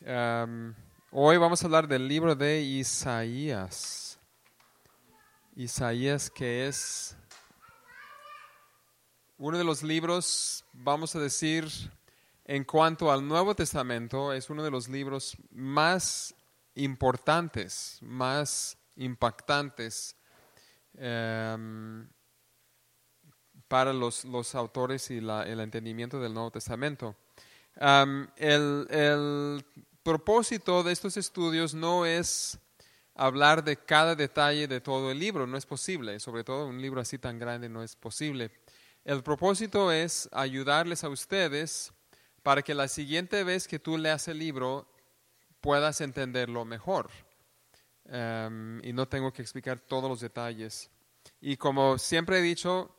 Hoy vamos a hablar del libro de Isaías. Isaías que es uno de los libros, vamos a decir, en cuanto al Nuevo Testamento, es uno de los libros más importantes, más impactantes para los, autores y el entendimiento del Nuevo Testamento. El propósito de estos estudios no es hablar de cada detalle de todo el libro, no es posible, sobre todo un libro así tan grande no es posible. El propósito es ayudarles a ustedes para que la siguiente vez que tú leas el libro puedas entenderlo mejor. Um, y no tengo que explicar todos los detalles. Y como siempre he dicho,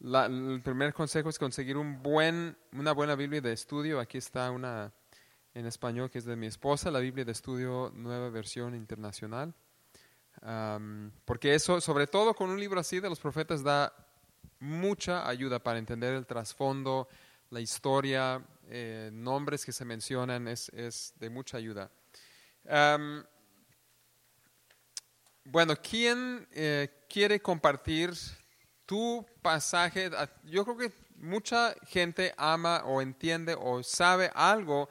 la- el primer consejo es conseguir un buen, una buena Biblia de estudio. Aquí está una en español que es de mi esposa, la Biblia de estudio nueva versión internacional. Am, porque eso, sobre todo con un libro así de los profetas, da mucha ayuda para entender el trasfondo, la historia, eh, nombres que se mencionan, es, es de mucha ayuda. Am, bueno, ¿quién eh, quiere compartir tu pasaje? Yo creo que mucha gente ama o entiende o sabe algo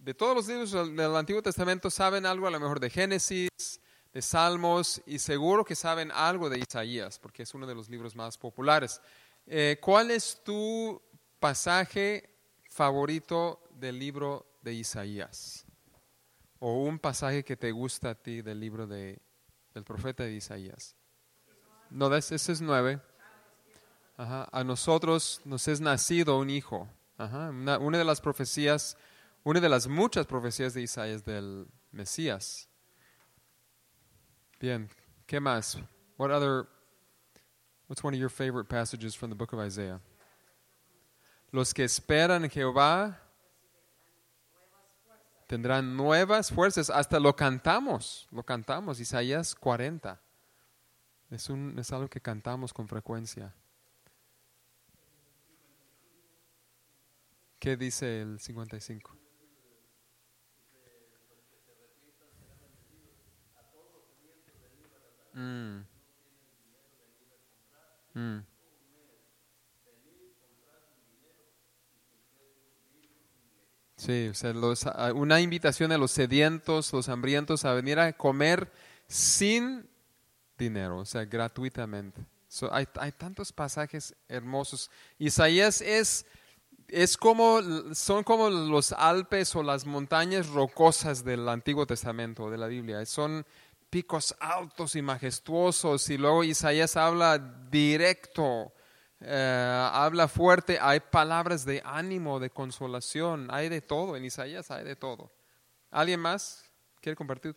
de todos los libros del, Antiguo Testamento, saben algo a lo mejor de Génesis, de Salmos y seguro que saben algo de Isaías, porque es uno de los libros más populares. Eh, ¿Cuál es tu pasaje favorito del libro de Isaías? ¿O un pasaje que te gusta a ti del libro de, del profeta de Isaías? No, ese es nueve. A nosotros nos es nacido un hijo. Una de las profecías, una de las muchas profecías de Isaías del Mesías. Bien, ¿qué más? What other, what's one of your favorite passages from the book of Isaiah? Los que esperan Jehová tendrán nuevas fuerzas. Hasta lo cantamos, lo cantamos, Isaías 40. Es, un, es algo que cantamos con frecuencia. ¿Qué dice el 55? Mm. Mm. Sí, o sea, los- a- una invitación a los sedientos, los hambrientos a venir a comer sin dinero, o sea, gratuitamente. So, hay, hay tantos pasajes hermosos. Isaías es, es como, son como los Alpes o las montañas rocosas del Antiguo Testamento, de la Biblia. Son picos altos y majestuosos y luego Isaías habla directo, eh, habla fuerte, hay palabras de ánimo, de consolación, hay de todo, en Isaías hay de todo. ¿Alguien más quiere compartir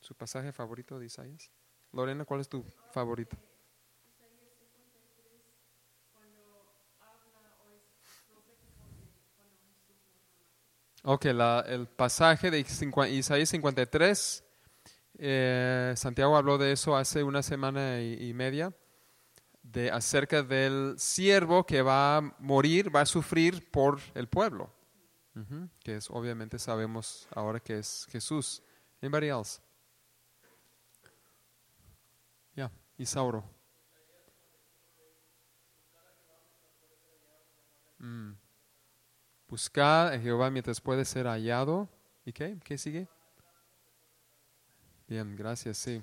su pasaje favorito de Isaías? Lorena, ¿cuál es tu favorito? Ok, el pasaje de Isaías 53, eh, Santiago habló de eso hace una semana y, media, de acerca del siervo que va a morir, va a sufrir por el pueblo, que es obviamente sabemos ahora que es Jesús. Anybody else? Ya, Isauro. Mm. A Jehová mientras puede ser hallado. ¿Y qué? ¿Qué sigue? Bien, gracias, sí.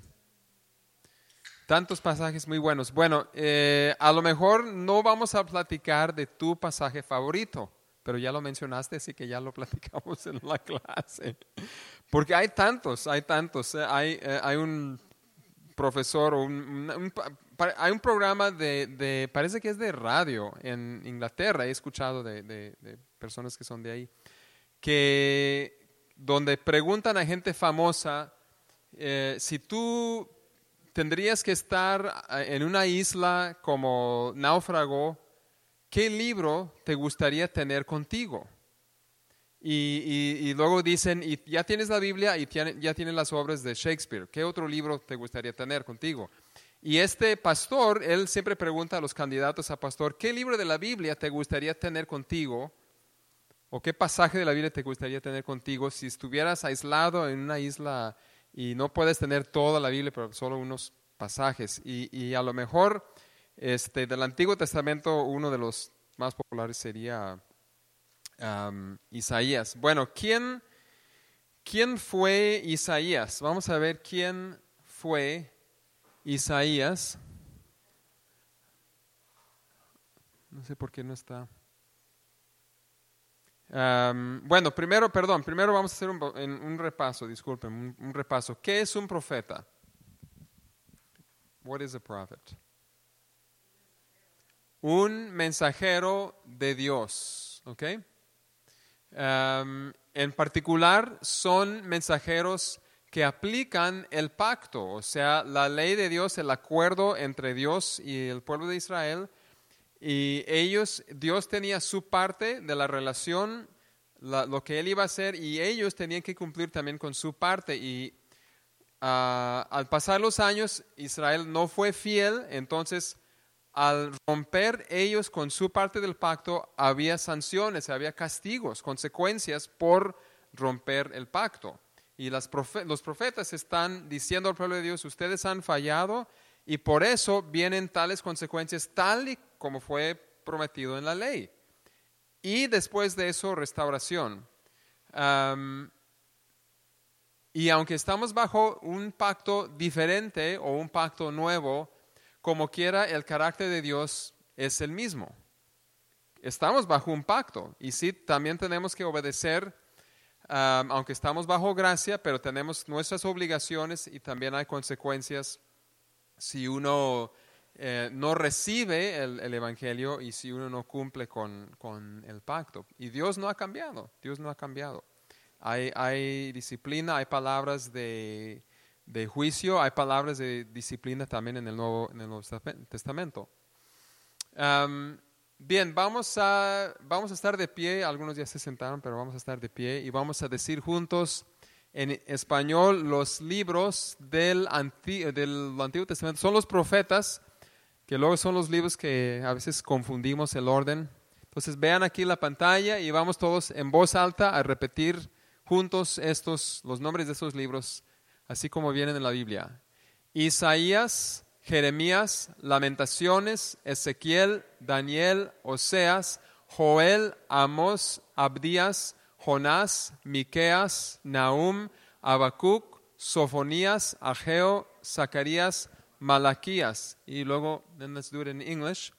Tantos pasajes muy buenos. Bueno, eh, a lo mejor no vamos a platicar de tu pasaje favorito, pero ya lo mencionaste, así que ya lo platicamos en la clase. Porque hay tantos, hay tantos. eh, Hay, eh, hay un profesor, un, un- hay un programa de, de- parece que es de radio en Inglaterra, he escuchado de, de- de personas que son de ahí, que donde preguntan a gente famosa eh, si tú tendrías que estar eh, en una isla como náufrago, ¿qué libro te gustaría tener contigo? Y, luego dicen, ya tienes la Biblia y ya tienes las obras de Shakespeare. ¿Qué otro libro te gustaría tener contigo? Y este pastor, él siempre pregunta a los candidatos a pastor, ¿qué libro de la Biblia te gustaría tener contigo o qué pasaje de la Biblia te gustaría tener contigo si estuvieras aislado en una isla y no puedes tener toda la Biblia, pero solo unos pasajes. Y, a lo mejor este, del Antiguo Testamento uno de los más populares sería Isaías. Bueno, ¿quién, ¿quién fue Isaías? Vamos a ver quién fue Isaías. No sé por qué no está. Bueno, primero, perdón, primero vamos a hacer un, repaso, disculpen, un, repaso. ¿Qué es un profeta? What is a prophet? Un mensajero de Dios, ¿ok? en particular, son mensajeros que aplican el pacto, o sea, la ley de Dios, el acuerdo entre Dios y el pueblo de Israel. Y ellos, Dios tenía su parte de la relación, lo que él iba a hacer, y ellos tenían que cumplir también con su parte. Y ah, al pasar los años, Israel no fue fiel, entonces al romper ellos con su parte del pacto, había sanciones, había castigos, consecuencias por romper el pacto. Y los profetas están diciendo al pueblo de Dios, ustedes han fallado y por eso vienen tales consecuencias tal y como fue prometido en la ley. Y después de eso, restauración. y aunque estamos bajo un pacto diferente o un pacto nuevo, como quiera, el carácter de Dios es el mismo. Estamos bajo un pacto y sí, también tenemos que obedecer, aunque estamos bajo gracia, pero tenemos nuestras obligaciones y también hay consecuencias si uno eh, no recibe el, Evangelio y si uno no cumple con, el pacto. Y Dios no ha cambiado, Dios no ha cambiado. Hay, disciplina, hay palabras de, de juicio, hay palabras de disciplina también en el Nuevo, en el Nuevo Testamento. bien, vamos a, vamos a estar de pie, algunos ya se sentaron, pero vamos a estar de pie y vamos a decir juntos en español los libros del, del Antiguo Testamento. Son los profetas, que luego son los libros que a veces confundimos el orden. Entonces vean aquí la pantalla y vamos todos en voz alta a repetir juntos estos, los nombres de estos libros así como vienen en la Biblia. Isaías, Jeremías, Lamentaciones, Ezequiel, Daniel, Oseas, Joel, Amos, Abdías, Jonás, Miqueas, Nahum, Habacuc, Sofonías, Ageo, Zacarías, Malaquías. Y luego, then let's do it in English.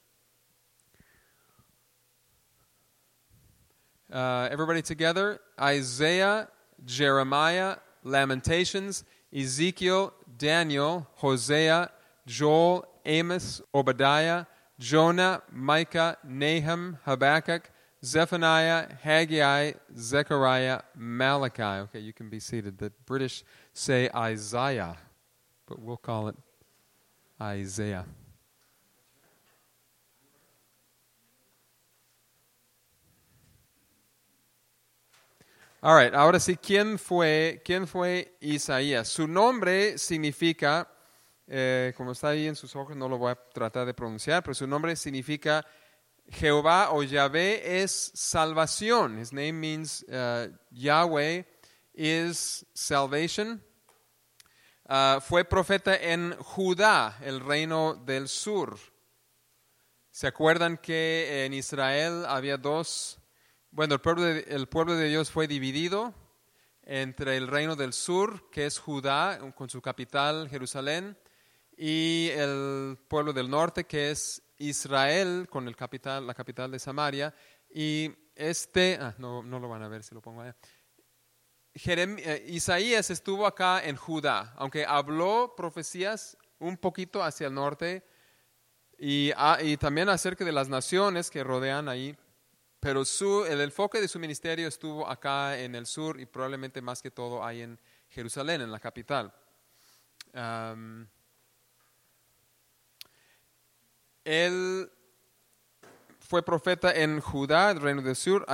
Uh, everybody together. Isaiah, Jeremiah, Lamentations, Ezekiel, Daniel, Hosea, Joel, Amos, Obadiah, Jonah, Micah, Nahum, Habakkuk, Zephaniah, Haggai, Zechariah, Malachi. Okay, you can be seated. The British say Isaiah, but we'll call it Isaiah. All right, ahora sí, ¿quién fue, quién fue Isaías? Su nombre significa, eh, como está ahí en sus ojos, no lo voy a tratar de pronunciar, pero su nombre significa Jehová o Yahvé es salvación. His name means uh, Yahweh is salvation. Uh, fue profeta en Judá, el reino del sur. ¿Se acuerdan que en Israel había dos bueno, el pueblo, de, el pueblo de Dios fue dividido entre el reino del sur, que es Judá, con su capital Jerusalén, y el pueblo del norte, que es Israel, con el capital, la capital de Samaria. Y este, ah, no, no lo van a ver si lo pongo allá. Eh, Isaías estuvo acá en Judá, aunque habló profecías un poquito hacia el norte y, ah, y también acerca de las naciones que rodean ahí pero su, el enfoque de su ministerio estuvo acá en el sur y probablemente más que todo ahí en Jerusalén, en la capital. él fue profeta en Judá, el reino del sur.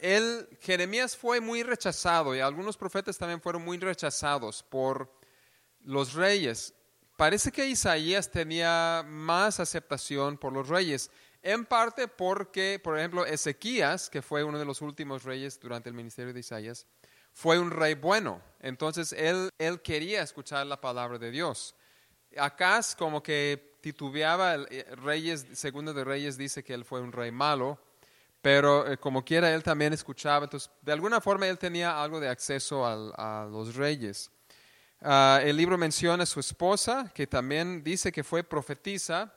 él, Jeremías fue muy rechazado y algunos profetas también fueron muy rechazados por los reyes. Parece que Isaías tenía más aceptación por los reyes. en parte porque, por ejemplo, Ezequías, que fue uno de los últimos reyes durante el ministerio de Isaías, fue un rey bueno. Entonces él, él quería escuchar la palabra de Dios. Acaz como que titubeaba, eh, Reyes, segundo de Reyes dice que él fue un rey malo, pero eh, como quiera él también escuchaba, entonces de alguna forma él tenía algo de acceso a los reyes. Ah, el libro menciona a su esposa, que también dice que fue profetisa,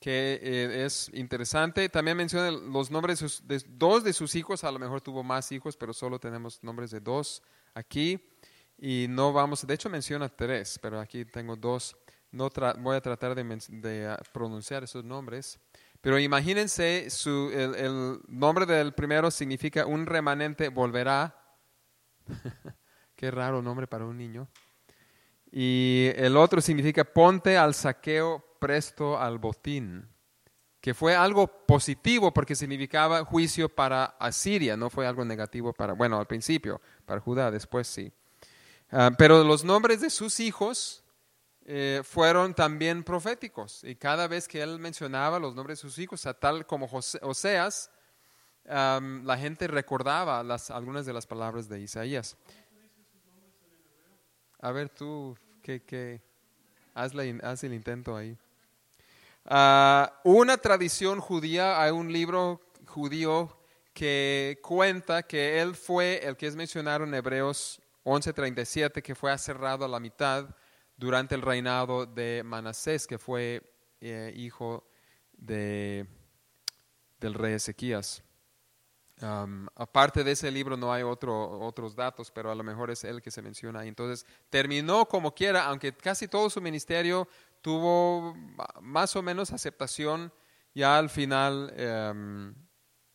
que eh, es interesante. También menciona los nombres de, dos de sus hijos, a lo mejor tuvo más hijos, pero solo tenemos nombres de dos aquí. Y no vamos, de hecho menciona tres, pero aquí tengo dos. No voy a tratar de, ah, pronunciar esos nombres. Pero imagínense, su, el, el nombre del primero significa un remanente volverá. Qué raro nombre para un niño. Y el otro significa ponte al saqueo presto al botín, que fue algo positivo porque significaba juicio para Asiria, no fue algo negativo para, bueno, al principio, para Judá, después sí. Ah, pero los nombres de sus hijos eh, fueron también proféticos y cada vez que él mencionaba los nombres de sus hijos, a tal como Oseas, la gente recordaba las, algunas de las palabras de Isaías. A ver tú, ¿qué, qué? Haz, haz el intento ahí. Uh, una tradición judía, hay un libro judío que cuenta que él fue el que es mencionado en Hebreos 11:37, que fue aserrado a la mitad durante el reinado de Manasés, que fue eh, hijo de, del rey Ezequías. Aparte de ese libro no hay otro, otros datos, pero a lo mejor es él que se menciona ahí. Entonces terminó como quiera, aunque casi todo su ministerio tuvo más o menos aceptación. Ya al final, em,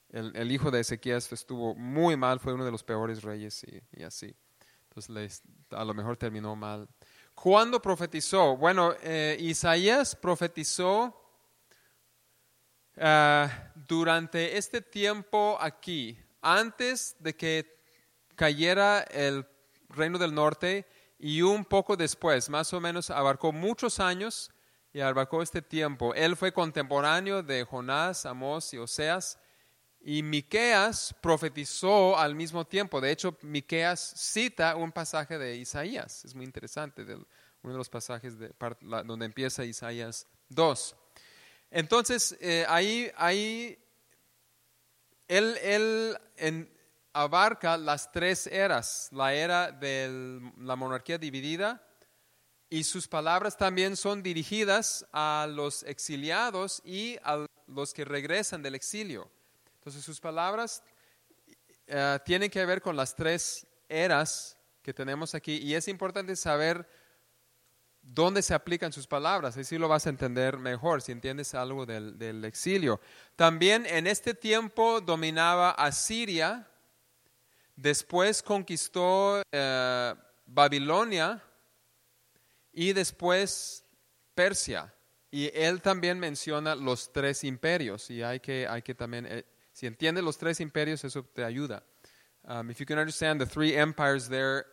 el, hijo de Ezequías estuvo muy mal, fue uno de los peores reyes y, así. Entonces, a lo mejor terminó mal. ¿Cuándo profetizó? Bueno, eh, Isaías profetizó eh, durante este tiempo aquí, antes de que cayera el reino del norte y un poco después, más o menos abarcó muchos años y abarcó este tiempo. Él fue contemporáneo de Jonás, Amós y Oseas y Miqueas profetizó al mismo tiempo. De hecho, Miqueas cita un pasaje de Isaías. Es muy interesante, uno de los pasajes de, donde empieza Isaías 2. Entonces, eh, ahí, ahí él, él en, abarca las tres eras, la era de la monarquía dividida, y sus palabras también son dirigidas a los exiliados y a los que regresan del exilio. Entonces sus palabras eh, tienen que ver con las tres eras que tenemos aquí y es importante saber dónde se aplican sus palabras, así lo vas a entender mejor si entiendes algo del, del exilio. También en este tiempo dominaba Asiria, Después conquistó eh, Babilonia y después Persia. Y él también menciona los tres imperios. Y hay que, hay que también, eh, si entiendes los tres imperios, eso te ayuda. Um, if you can understand the three empires there,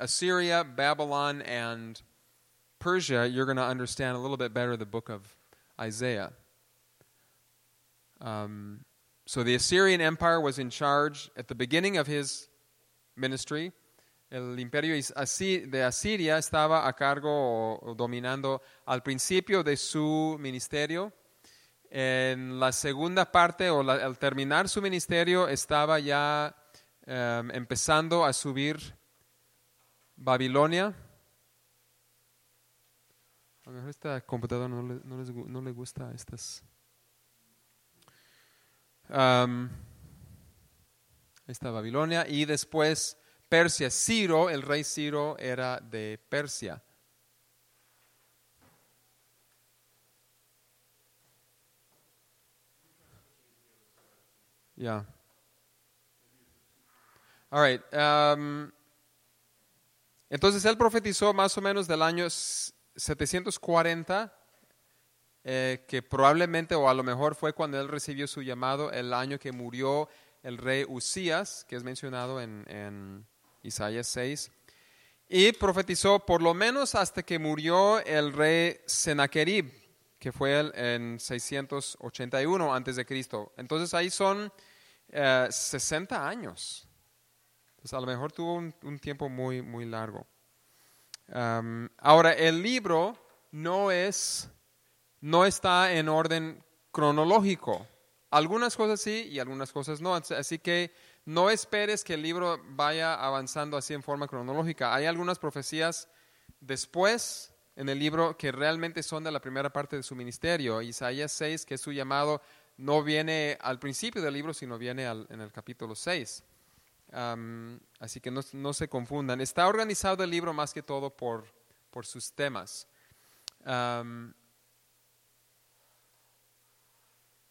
Assyria, Babylon, and Persia, you're going to understand a little bit better the book of Isaiah. Um, so the Assyrian Empire was in charge at the beginning of his ministry. El imperio de Asiria estaba a cargo o dominando al principio de su ministerio. En la segunda parte o al terminar su ministerio estaba ya um, empezando a subir Babilonia. A lo mejor esta computadora no le, no les, no le gusta estas Um, esta Babilonia y después Persia. Ciro, el rey Ciro era de Persia. Ya. All right. Um, entonces él profetizó más o menos del año 740 eh, que probablemente o a lo mejor fue cuando él recibió su llamado el año que murió el rey Usías, que es mencionado en, Isaías 6, y profetizó por lo menos hasta que murió el rey Sennacherib, que fue el- en 681 antes de Cristo. Entonces ahí son eh, 60 años. Pues a lo mejor tuvo un, tiempo muy, muy largo. Ahora, el libro no es, no está en orden cronológico. Algunas cosas sí y algunas cosas no. Así que no esperes que el libro vaya avanzando así en forma cronológica. Hay algunas profecías después en el libro que realmente son de la primera parte de su ministerio. Isaías 6, que es su llamado, no viene al principio del libro, sino viene al- en el capítulo 6. Um, así que no, no se confundan. Está organizado el libro más que todo por, por sus temas. Um,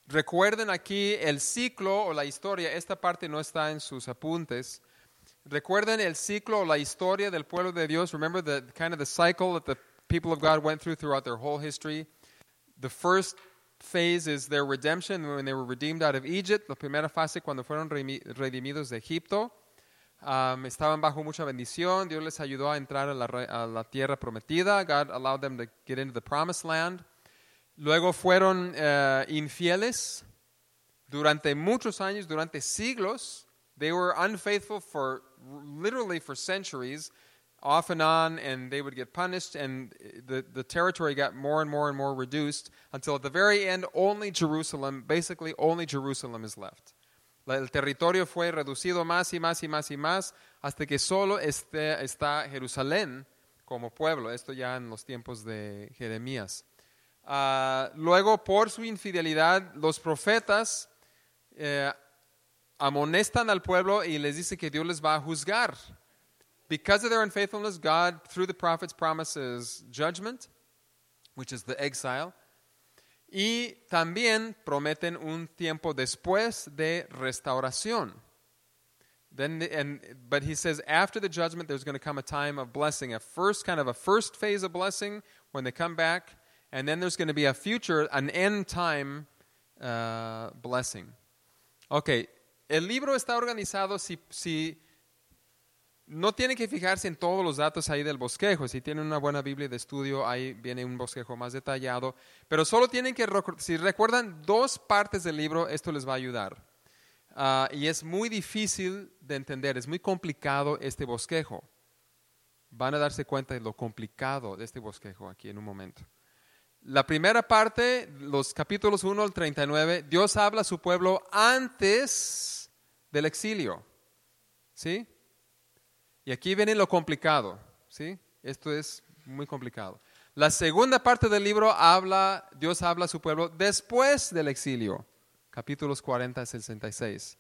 recuerden aquí el ciclo o la historia. Esta parte no está en sus apuntes. Recuerden el ciclo o la historia del pueblo de Dios. Remember the kind of the cycle that the people of God went through throughout their whole history. The first phase is their redemption when they were redeemed out of Egypt. La primera fase cuando fueron redimidos de Egipto. Um, estaban bajo mucha bendición. Dios les ayudó a entrar a la, a la tierra prometida. God allowed them to get into the promised land. Luego fueron eh, infieles durante muchos años, durante siglos. They were unfaithful for literally for centuries, off and on, and they would get punished, and the, the territory got more and more and more reduced until at the very end, only Jerusalem, basically only Jerusalem is left. El territorio fue reducido más y más y más y más hasta que solo está Jerusalén como pueblo. Esto ya en los tiempos de Jeremías. Ah, luego, por su infidelidad, los profetas eh, amonestan al pueblo y les dice que Dios les va a juzgar. Because of their unfaithfulness, God, through the prophets, promises judgment, which is the exile. Y también prometen un tiempo después de restauración. Then, the- and, but he says after the judgment, there's going to come a time of blessing, a first kind of a first phase of blessing when they come back, and then there's going to be a future, an end time uh, blessing. Ok, el libro está organizado si, si no tienen que fijarse en todos los datos ahí del bosquejo. Si tienen una buena Biblia de estudio, ahí viene un bosquejo más detallado. Pero solo tienen que, si recuerdan dos partes del libro, esto les va a ayudar. Ah, y es muy difícil de entender, es muy complicado este bosquejo. Van a darse cuenta de lo complicado de este bosquejo aquí en un momento. La primera parte, los capítulos 1 al 39, Dios habla a su pueblo antes del exilio. ¿Sí? Y aquí viene lo complicado, ¿sí? Esto es muy complicado. La segunda parte del libro habla, Dios habla a su pueblo después del exilio, capítulos 40 a 66.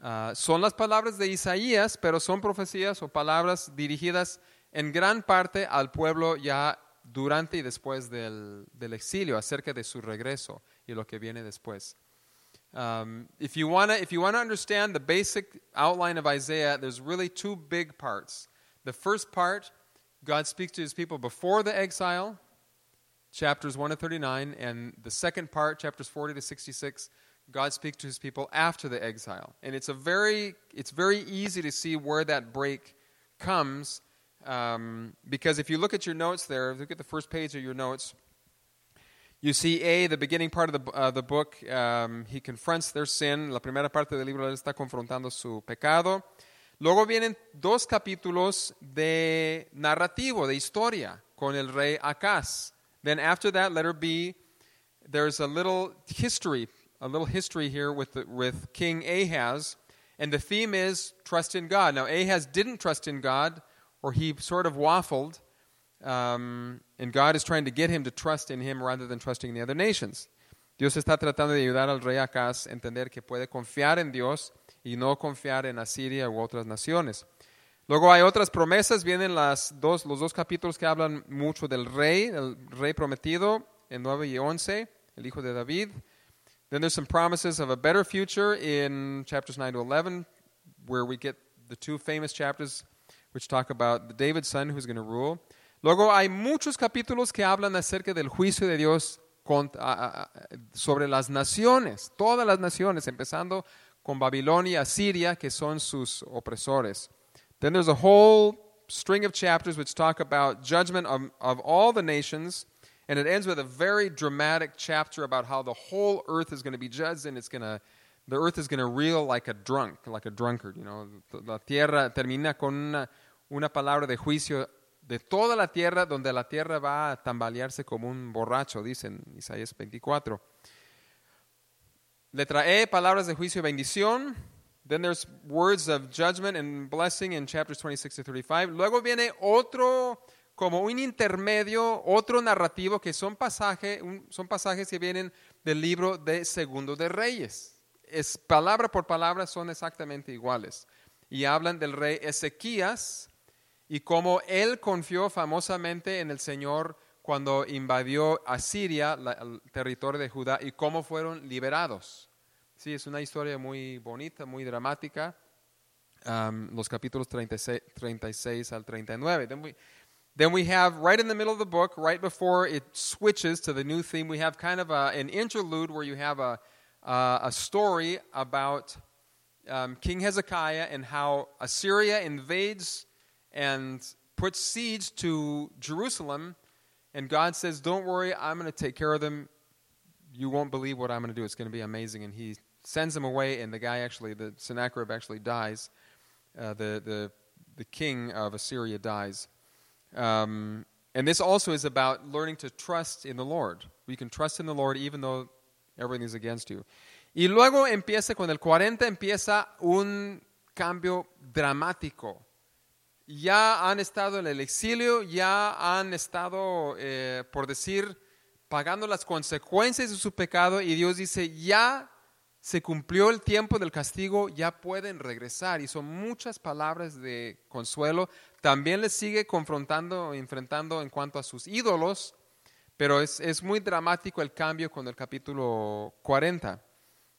Ah, son las palabras de Isaías, pero son profecías o palabras dirigidas en gran parte al pueblo ya durante y después del, del exilio, acerca de su regreso y lo que viene después. Um, if you wanna, if you wanna understand the basic outline of Isaiah, there's really two big parts. The first part, God speaks to His people before the exile, chapters 1 to 39, and the second part, chapters 40 to 66, God speaks to His people after the exile. And it's a very, it's very easy to see where that break comes, um, because if you look at your notes there, look at the first page of your notes. You see, A, the beginning part of the, uh, the book, um, he confronts their sin. La primera parte del libro él está confrontando su pecado. Luego vienen dos capítulos de narrativo, de historia, con el rey Acaz. Then after that, letter B, there's a little history, a little history here with, the, with King Ahaz. And the theme is trust in God. Now, Ahaz didn't trust in God, or he sort of waffled. Um, and God is trying to get him to trust in him rather than trusting in the other nations. Dios está tratando de ayudar al rey Acaz a entender que puede confiar en Dios y no confiar en Asiria u otras naciones. Luego hay otras promesas, vienen las dos, los dos capítulos que hablan mucho del rey, el rey prometido, en 9 y 11, el hijo de David. Then there's some promises of a better future in chapters 9 to 11, where we get the two famous chapters which talk about the David's son who's going to rule. Luego hay muchos capítulos que hablan acerca del juicio de Dios sobre las naciones, todas las naciones, empezando con Babilonia, Siria, que son sus opresores. Then there's a whole string of chapters which talk about judgment of, of all the nations, And it ends with a very dramatic chapter about how the whole earth is going to be judged and it's going to the earth is going to reel like a drunk, like a drunkard, you know. La tierra termina con una, una palabra de juicio de toda la tierra, donde la tierra va a tambalearse como un borracho, dice en Isaías 24. Letra E, palabras de juicio y bendición. Then there's words of judgment and blessing in chapters 26 to 35. Luego viene otro, como un intermedio, otro narrativo que son, pasaje, son pasajes que vienen del libro de Segundo de Reyes. Es, palabra por palabra son exactamente iguales. Y hablan del rey Ezequías y cómo él confió famosamente en el Señor cuando invadió a Siria, la- el territorio de Judá, y cómo fueron liberados. Sí, es una historia muy bonita, muy dramática. Um, los capítulos 36, 36 al 39. Then we, then we have, right in the middle of the book, right before it switches to the new theme, we have kind of a, an interlude where you have a, uh, a story about um, King Hezekiah and how Assyria invades and puts siege to Jerusalem. And God says, Don't worry, I'm going to take care of them. You won't believe what I'm going to do. It's going to be amazing. And he sends him away, and the guy actually, the Sennacherib actually dies. Uh, the, the, the king of Assyria dies. Um, and this also is about learning to trust in the Lord. We can trust in the Lord even though everything is against you. Y luego empieza, con el 40 empieza un cambio dramático. Ya han estado en el exilio, ya han estado, eh, por decir, pagando las consecuencias de su pecado y Dios dice, ya se cumplió el tiempo del castigo, ya pueden regresar. Y son muchas palabras de consuelo. También les sigue confrontando, enfrentando en cuanto a sus ídolos, pero es, es muy dramático el cambio con el capítulo 40.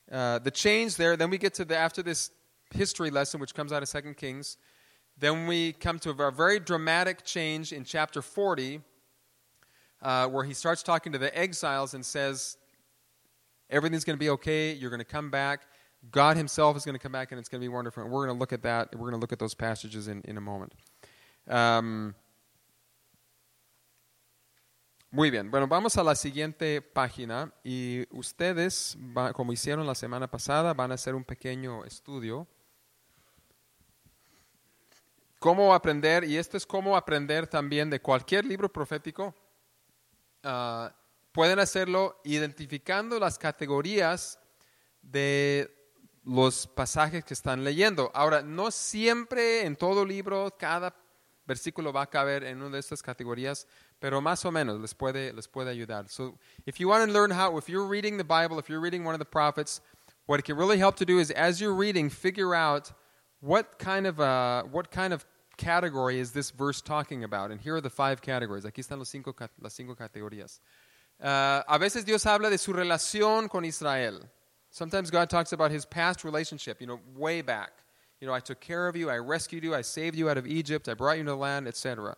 Uh, the change there, then we get to the, after this history lesson, which comes out of 2 Kings, then we come to a very dramatic change in chapter 40, uh, where he starts talking to the exiles and says, Everything's going to be okay. You're going to come back. God Himself is going to come back, and it's going to be wonderful. And we're going to look at that. We're going to look at those passages in, in a moment. Um, muy bien. Bueno, vamos a la siguiente página. Y ustedes, como hicieron la semana pasada, van a hacer un pequeño estudio. Cómo aprender, y esto es cómo aprender también de cualquier libro profético. Ah, pueden hacerlo identificando las categorías de los pasajes que están leyendo. Ahora, no siempre en todo libro cada versículo va a caber en una de estas categorías, pero más o menos les puede, les puede ayudar. So, if you want to learn how, if you're reading the Bible, if you're reading one of the prophets, what it can really help to do is as you're reading, figure out what kind of uh, what kind of category is this verse talking about? And here are the five categories. Aquí están los cinco, las cinco categorías. Uh, a veces Dios habla de su relación con Israel. Sometimes God talks about his past relationship, you know, way back. You know, I took care of you, I rescued you, I saved you out of Egypt, I brought you to the land, etc.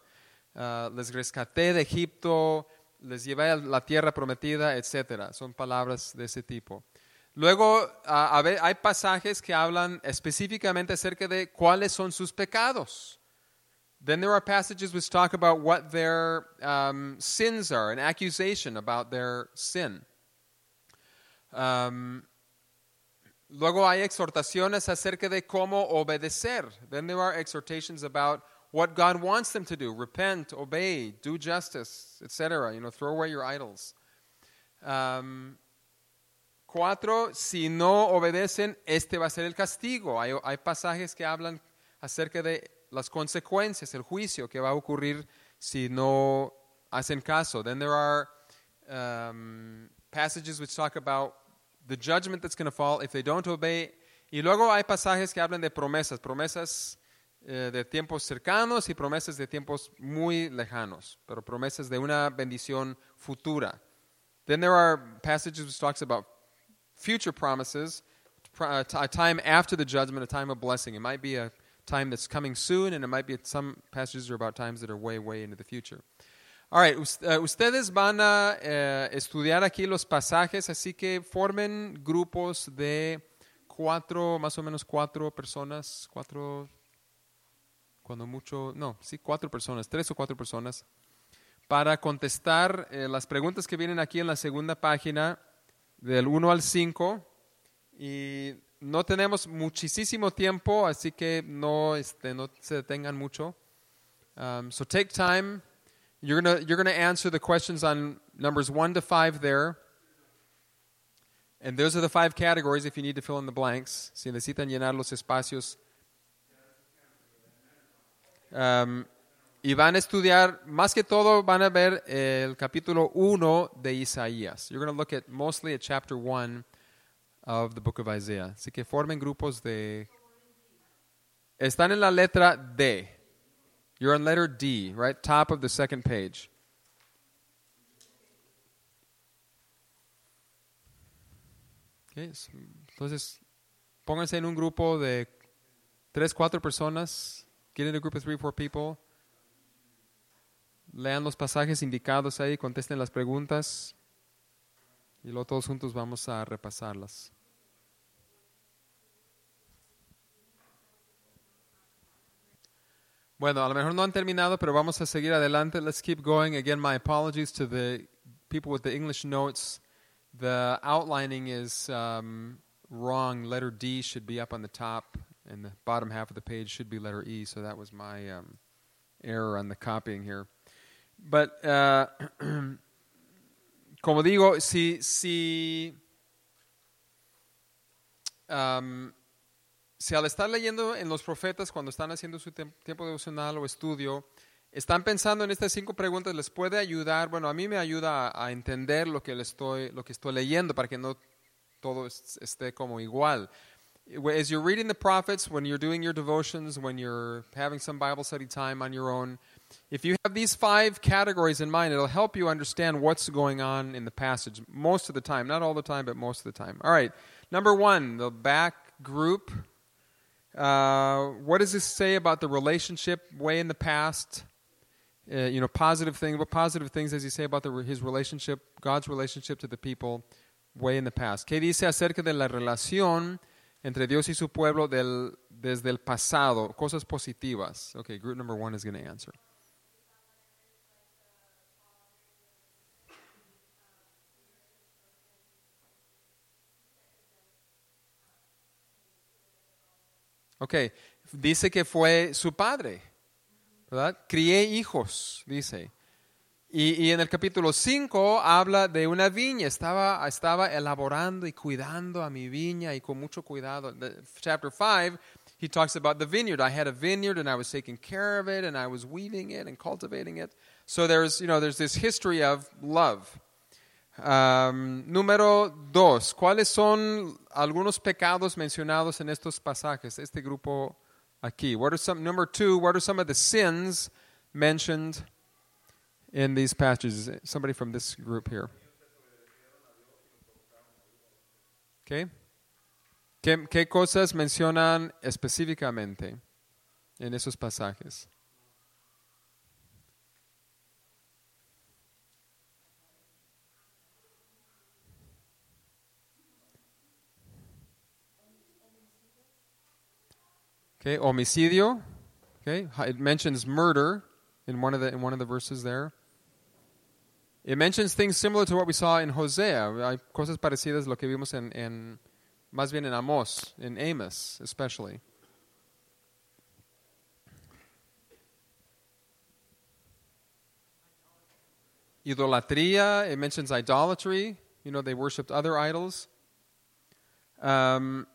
Uh, les rescaté de Egipto, les llevé a la tierra prometida, etc. Son palabras de ese tipo. Luego, a hay pasajes que hablan específicamente acerca de cuáles son sus pecados. Then there are passages which talk about what their um, sins are, an accusation about their sin. Um, luego hay exhortaciones acerca de cómo obedecer. Then there are exhortations about what God wants them to do: repent, obey, do justice, etc. You know, throw away your idols. Um, Cuatro, si no obedecen, este va a ser el castigo. Hay, hay pasajes que hablan acerca de las consecuencias, el juicio que va a ocurrir si no hacen caso. Then there are um, passages which talk about the judgment that's going to fall if they don't obey. Y luego hay pasajes que hablan de promesas, promesas eh, de tiempos cercanos y promesas de tiempos muy lejanos, pero promesas de una bendición futura. Then there are passages which talks about future promises, a time after the judgment, a time of blessing. It might be a time that's coming soon, and it might be some passages are about times that are way, way into the future. All right, eh, ustedes van a eh, estudiar aquí los pasajes, así que formen grupos de cuatro, más o menos cuatro personas, cuatro, cuando mucho, no, sí, cuatro personas, tres o cuatro personas, para contestar eh, las preguntas que vienen aquí en la segunda página del 1 al 5 y no tenemos muchísimo tiempo, así que no, este, no se detengan mucho. Um, so take time. You're gonna you're gonna answer the questions on numbers one to five there, and those are the five categories. If you need to fill in the blanks, si necesitan llenar los espacios. Um, y van a estudiar, más que todo, van a ver el capítulo 1 de Isaías. You're going to look at mostly at chapter 1 of the book of Isaiah. Así que formen grupos de... Están en la letra D. You're on letter D, right? Top of the second page. Okay, entonces, pónganse en un grupo de tres, cuatro personas. Get in a group of three, four people. Lean los pasajes indicados ahí, contesten las preguntas y luego todos juntos vamos a repasarlas. Bueno, a lo mejor no han terminado, pero vamos a seguir adelante. Let's keep going. Again, my apologies to the people with the English notes. The outlining is um, wrong. Letter D should be up on the top, and the bottom half of the page should be letter E. So that was my um, error on the copying here. But, uh, como digo, si, si, um, si al estar leyendo en los profetas cuando están haciendo su tiempo devocional o estudio, están pensando en estas cinco preguntas, les puede ayudar, bueno, a mí me ayuda a, a entender lo que, le estoy, lo que estoy leyendo para que no todo esté como igual. As you're reading the prophets, when you're doing your devotions, when you're having some Bible study time on your own, if you have these five categories in mind, it'll help you understand what's going on in the passage most of the time. Not all the time, but most of the time. All right. Number one, the back group. Uh, what does this say about the relationship way in the past? Uh, you know, positive things. What positive things does he say about the, his relationship, God's relationship to the people way in the past? ¿Qué dice acerca de la relación entre Dios y su pueblo del, desde el pasado? Cosas positivas. Okay, group number one is going to answer. Ok, dice que fue su padre, ¿verdad? Crié hijos, dice. Y, y en el capítulo 5 habla de una viña, estaba, estaba elaborando y cuidando a mi viña y con mucho cuidado. Chapter 5, he talks about the vineyard. I had a vineyard and I was taking care of it and I was weeding it and cultivating it. So there's, you know, there's this history of love. Um, número dos, ¿cuáles son algunos pecados mencionados en estos pasajes? Este grupo aquí. What are some, number two, what are some of the sins mentioned in these passages? Somebody from this group here. Okay. ¿Qué, ¿Qué cosas mencionan específicamente en esos pasajes? Okay, homicidio. Okay, it mentions murder in one of the in one of the verses there. It mentions things similar to what we saw in Hosea. Hay cosas parecidas lo que vimos en, en más bien en Amos, in Amos especially. Idolatría, it mentions idolatry. You know, they worshipped other idols. Um,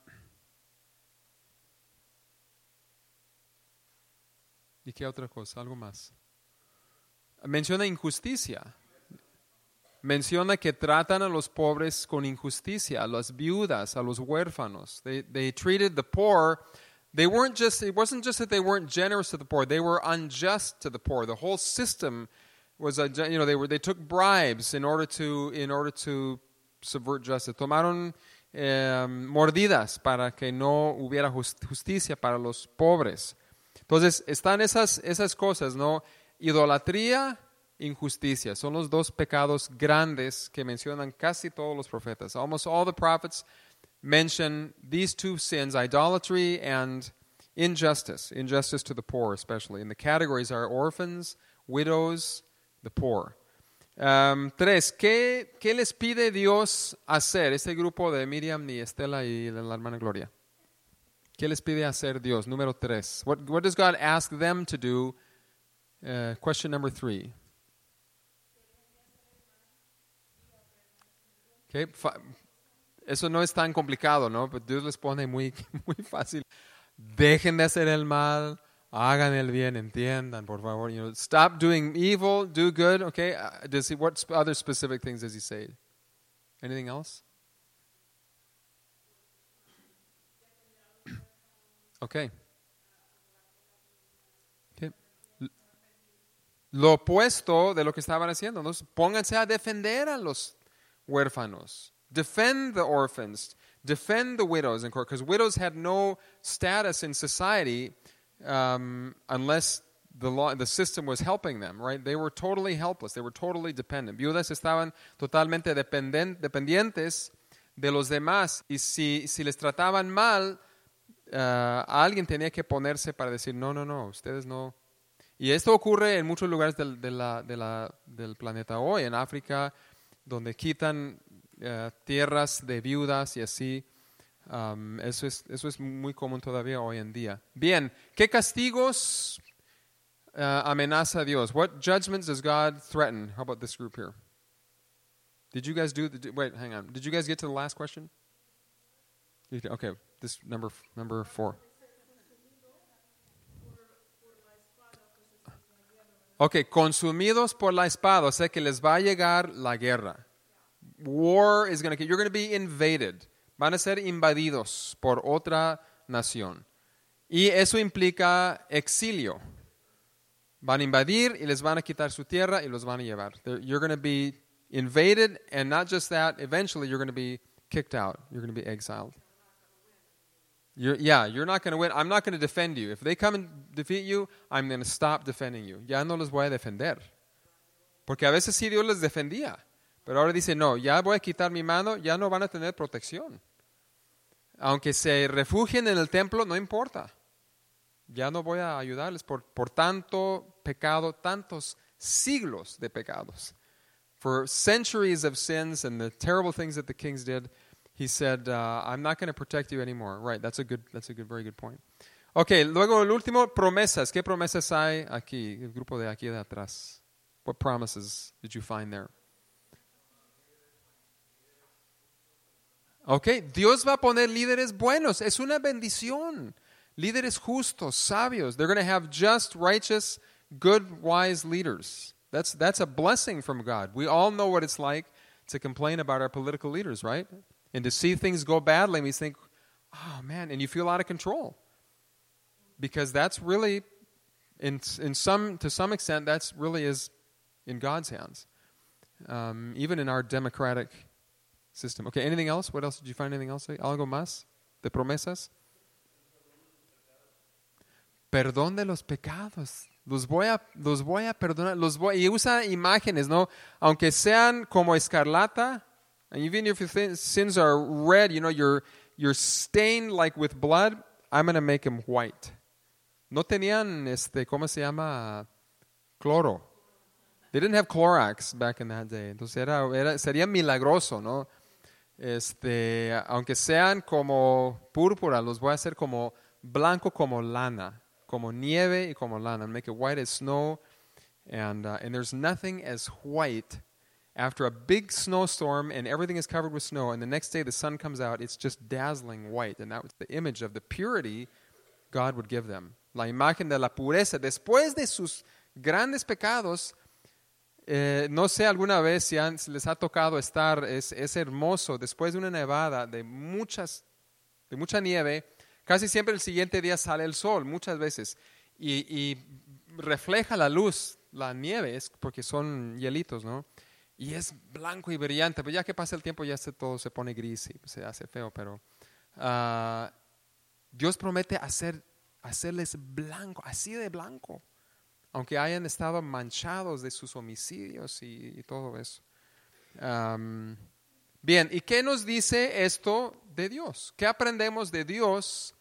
¿Y qué otra cosa? Algo más. Menciona injusticia. Menciona que tratan a los pobres con injusticia, a las viudas, a los huérfanos. They, they treated the poor. They weren't just, it wasn't just that they weren't generous to the poor, they were unjust to the poor. The whole system was, you know, they, were, they took bribes in order to, in order to subvert justice. Tomaron eh, mordidas para que no hubiera justicia para los pobres. Entonces, están esas, esas cosas, ¿no? Idolatría, injusticia. Son los dos pecados grandes que mencionan casi todos los profetas. Almost all the prophets mention these two sins, idolatry and injustice, injustice to the poor especially. And the categories are orphans, widows, the poor. Um, tres, ¿qué, ¿qué les pide Dios hacer? Este grupo de Miriam y Estela y la hermana Gloria. ¿Qué les pide hacer Dios? Número tres. What, what does God ask them to do? Uh, question number three. Okay, eso no es tan complicado, ¿no? Pero Dios les pone muy, muy fácil. Dejen de hacer el mal, hagan el bien, entiendan, por favor. You know, stop doing evil, do good. Okay. Uh, Does he? What other specific things does he say? Anything else? Okay. L- Lo opuesto de lo que estaban haciendo, ¿no? Pónganse a defender a los huérfanos. Defend the orphans. Defend the widows in court. Because widows had no status in society um, unless the, law, the system was helping them, right? They were totally helpless. They were totally dependent. Viudas estaban totalmente dependientes de los demás. Y si, si les trataban mal, uh, alguien tenía que ponerse para decir, no, no, no, ustedes no. Y esto ocurre en muchos lugares del, del planeta hoy, en África, donde quitan uh, tierras de viudas y así. Eso, es, eso es muy común todavía hoy en día. Bien, ¿qué castigos uh, amenaza Dios? What judgments does God threaten? How about this group here? Did you guys do the, wait, hang on. Did you guys get to the last question? You did- Okay, this number number 4. Ok, consumidos por la espada, o sea que les va a llegar la guerra. War is going to, you're going to be invaded. Van a ser invadidos por otra nación. Y eso implica exilio. Van a invadir y les van a quitar su tierra y los van a llevar. You're going to be invaded, and not just that, eventually you're going to be kicked out. You're going to be exiled. You're, yeah, you're not going to win. I'm not going to defend you. If they come and defeat you, I'm going to stop defending you. Ya no los voy a defender. Porque a veces sí Dios les defendía. Pero ahora dice, no, ya voy a quitar mi mano, ya no van a tener protección. Aunque se refugien en el templo, no importa. Ya no voy a ayudarles por, por tanto pecado, tantos siglos de pecados. For centuries of sins and the terrible things that the kings did, he said, uh, I'm not going to protect you anymore. Right, that's a good, that's a good, very good point. Ok, luego el último, promesas. ¿Qué promesas hay aquí? El grupo de aquí de atrás. What promises did you find there? Ok, Dios va a poner líderes buenos. Es una bendición. Líderes justos, sabios. They're going to have just, righteous, good, wise leaders. That's, that's a blessing from God. We all know what it's like to complain about our political leaders, right? And to see things go badly, we think, oh man, and you feel out of control. Because that's really, in, in some, to some extent, that's really is in God's hands. Um, even in our democratic system. Okay, anything else? What else? Did you find anything else? ¿Algo más de promesas? Perdón de los pecados. Los voy a, los voy a perdonar. Los voy, y usa imágenes, ¿no? Aunque sean como escarlata, and even if your sins are red, you know, you're, you're stained like with blood, I'm going to make them white. No tenían, este, ¿cómo se llama? Cloro. They didn't have Clorox back in that day. Entonces era, era, sería milagroso, ¿no? Este, aunque sean como púrpura, los voy a hacer como blanco como lana, como nieve y como lana. Make it white as snow. And, uh, and there's nothing as white after a big snowstorm and everything is covered with snow. And the next day the sun comes out, it's just dazzling white. And that was the image of the purity God would give them. La imagen de la pureza. Después de sus grandes pecados, eh, no sé alguna vez si, les ha tocado estar, es, es hermoso, después de una nevada de, muchas, de mucha nieve, casi siempre el siguiente día sale el sol, muchas veces, y, y refleja la luz, la nieve, es porque son hielitos, ¿no? Y es blanco y brillante, pero ya que pasa el tiempo ya se, todo se pone gris y se hace feo, pero ah, Dios promete hacer, hacerles blanco, así de blanco aunque hayan estado manchados de sus homicidios y, y todo eso. Am, bien, ¿y qué nos dice esto de Dios? ¿Qué aprendemos de Dios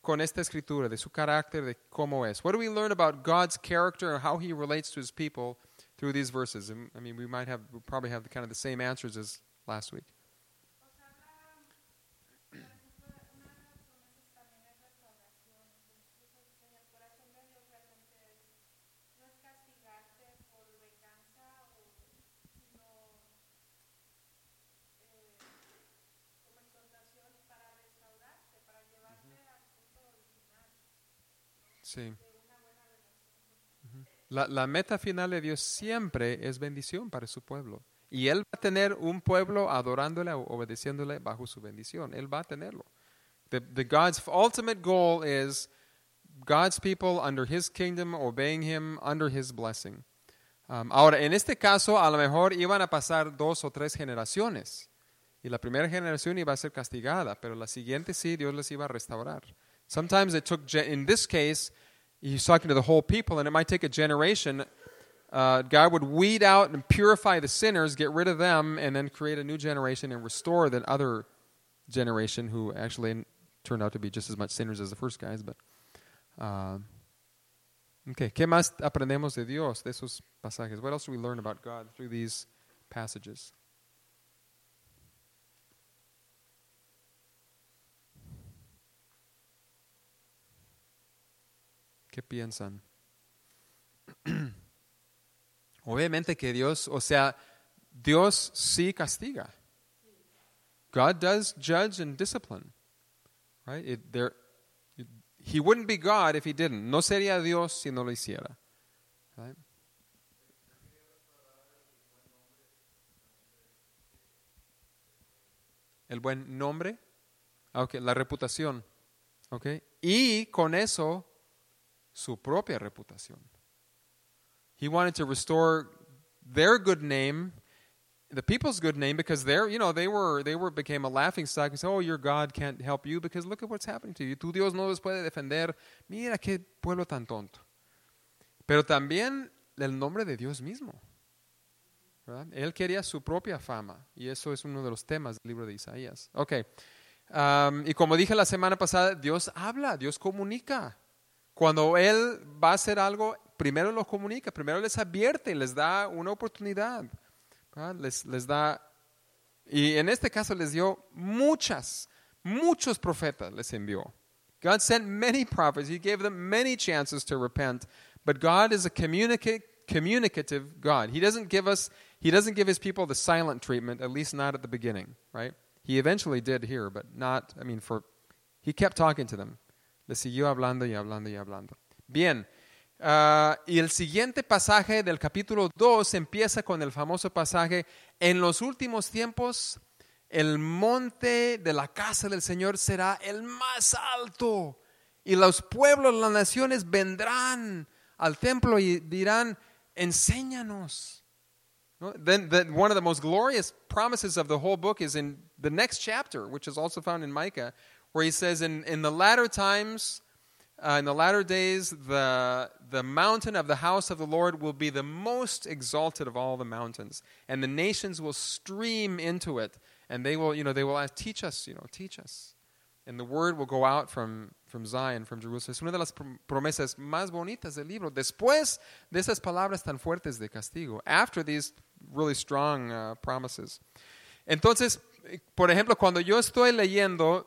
con esta escritura, de su carácter, de cómo es? What do we learn about God's character and how he relates to his people through these verses. And, I mean, we might have, we'll probably have the, kind of the same answers as last week. Same. La, meta final de Dios siempre es bendición para su pueblo. Y Él va a tener un pueblo adorándole, obedeciéndole bajo su bendición. Él va a tenerlo. The, the God's ultimate goal is God's people under His kingdom, obeying Him under His blessing. Um, ahora, en este caso, a lo mejor iban a pasar dos o tres generaciones. Y la primera generación iba a ser castigada, pero la siguiente sí, Dios les iba a restaurar. Sometimes it took, in this case, he's talking to the whole people, and it might take a generation. Uh, God would weed out and purify the sinners, get rid of them, and then create a new generation and restore that other generation who actually turned out to be just as much sinners as the first guys. But uh, okay, ¿qué más aprendemos de Dios de esos pasajes? What else do we learn about God through these passages? ¿Qué piensan? Obviamente que Dios, o sea, Dios sí castiga. God does judge and discipline. Right? It- there, it- he wouldn't be God if he didn't. No sería Dios si no lo hiciera. Right? El buen nombre. Ah, ok, la reputación. Ok. Y con eso, su propia reputación. He wanted to restore their good name, the people's good name, because they're, you know, they were, they were became a laughing stock. Oh, your God can't help you because look at what's happening to you. Tu Dios no los puede defender. Mira qué pueblo tan tonto. Pero también el nombre de Dios mismo. Él quería su propia fama y eso es uno de los temas del libro de Isaías. Ok. Um, y como dije la semana pasada, Dios habla, Dios comunica. Cuando Él va a hacer algo, primero lo comunica, primero les advierte, les da una oportunidad. Les, les da, y en este caso les dio muchas, muchos profetas les envió. God sent many prophets. He gave them many chances to repent. But God is a communica- communicative God. He doesn't give us, He doesn't give His people the silent treatment, at least not at the beginning, right? He eventually did here, but not, I mean, for, He kept talking to them. Le siguió hablando y hablando y hablando. Bien. ah, y el siguiente pasaje del capítulo 2 empieza con el famoso pasaje, en los últimos tiempos el monte de la casa del Señor será el más alto y los pueblos, las naciones vendrán al templo y dirán, enséñanos. No? Then the, one of the most glorious promises of the whole book is in the next chapter, which is also found in Micah, where he says, in, in the latter times, uh, in the latter days, the, the mountain of the house of the Lord will be the most exalted of all the mountains, and the nations will stream into it, and they will, you know, they will ask, teach us, you know, teach us. And the word will go out from, from Zion, from Jerusalem. Es una de las promesas más bonitas del libro. Después de esas palabras tan fuertes de castigo. After these really strong uh, promises. Entonces, por ejemplo, cuando yo estoy leyendo,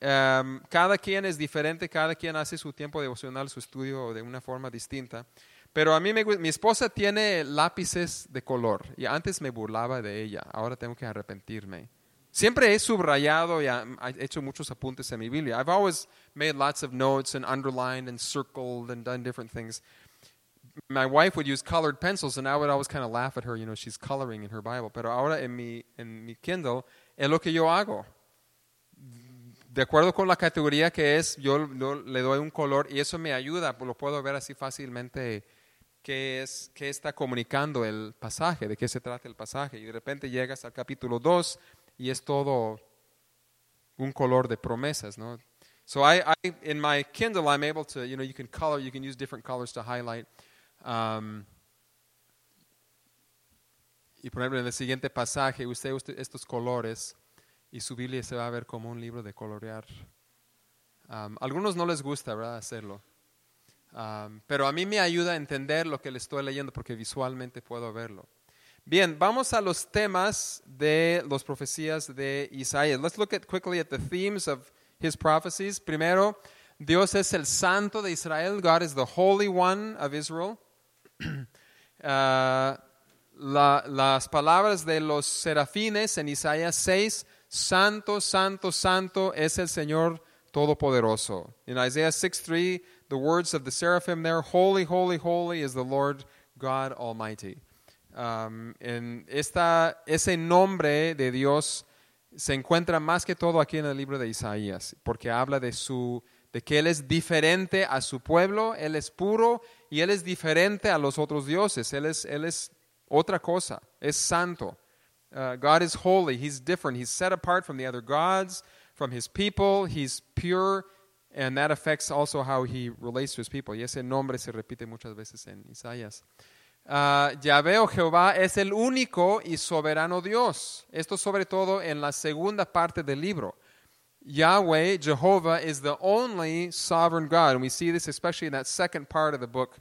um, cada quien es diferente, cada quien hace su tiempo devocional, su estudio de una forma distinta. Pero a mí me mi esposa tiene lápices de color y antes me burlaba de ella, ahora tengo que arrepentirme. Siempre he subrayado y he hecho muchos apuntes en mi Biblia. I've always made lots of notes and underlined and circled and done different things. My wife would use colored pencils and I would always kind of laugh at her, you know, she's coloring in her Bible. Pero ahora en mi, en mi Kindle es lo que yo hago. De acuerdo con la categoría que es, yo, le doy un color y eso me ayuda, lo puedo ver así fácilmente qué, es, qué está comunicando el pasaje, de qué se trata el pasaje. Y de repente llegas al capítulo 2 y es todo un color de promesas, ¿no? So I, I, in my Kindle, I'm able to, you know, you can color, you can use different colors to highlight. Um, y por ejemplo, en el siguiente pasaje, usted usa estos colores y su Biblia se va a ver como un libro de colorear. Um, algunos no les gusta, ¿verdad? Hacerlo. Pero a mí me ayuda a entender lo que le estoy leyendo porque visualmente puedo verlo. Bien, vamos a los temas de las profecías de Isaías. Let's look at quickly at the themes of his prophecies. Primero, Dios es el santo de Israel. God is the holy one of Israel. La- las palabras de los serafines en Isaías 6, santo, santo, santo es el Señor Todopoderoso. In Isaiah 6, 3, the words of the seraphim there, holy, holy, holy is the Lord God Almighty. Um, en esta, ese nombre de Dios se encuentra más que todo aquí en el libro de Isaías, porque habla de su de que él es diferente a su pueblo, él es puro y él es diferente a los otros dioses, él es él es otra cosa, es santo. Uh, God is holy, he's different, he's set apart from the other gods, from his people, he's pure and that affects also how he relates to his people. Y ese nombre se repite muchas veces en Isaías. Ah, Yahvé o Jehová es el único y soberano Dios. Esto sobre todo en la segunda parte del libro. Yahweh, Jehovah, is the only sovereign God. And we see this especially in that second part of the book.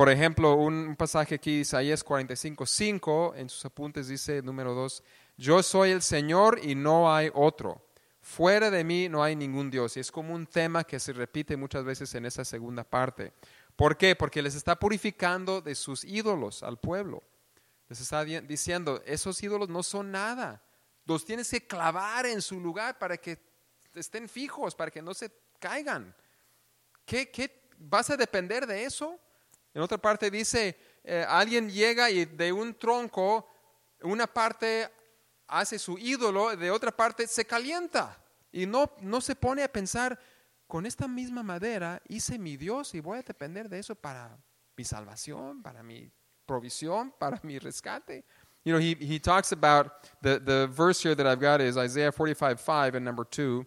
Por ejemplo, un pasaje aquí, Isaías 45, 5, en sus apuntes dice, número 2, Yo soy el Señor y no hay otro. Fuera de mí no hay ningún Dios. Y es como un tema que se repite muchas veces en esa segunda parte. ¿Por qué? Porque les está purificando de sus ídolos al pueblo. Les está di- diciendo, esos ídolos no son nada. Los tienes que clavar en su lugar para que estén fijos, para que no se caigan. ¿Qué, qué vas a depender de eso? En otra parte dice, eh, alguien llega y de un tronco, una parte hace su ídolo, de otra parte se calienta. Y no, no se pone a pensar, con esta misma madera hice mi Dios y voy a depender de eso para mi salvación, para mi provisión, para mi rescate. You know, he, he talks about, the, the verse here that I've got is Isaiah 45, 5 and number 2.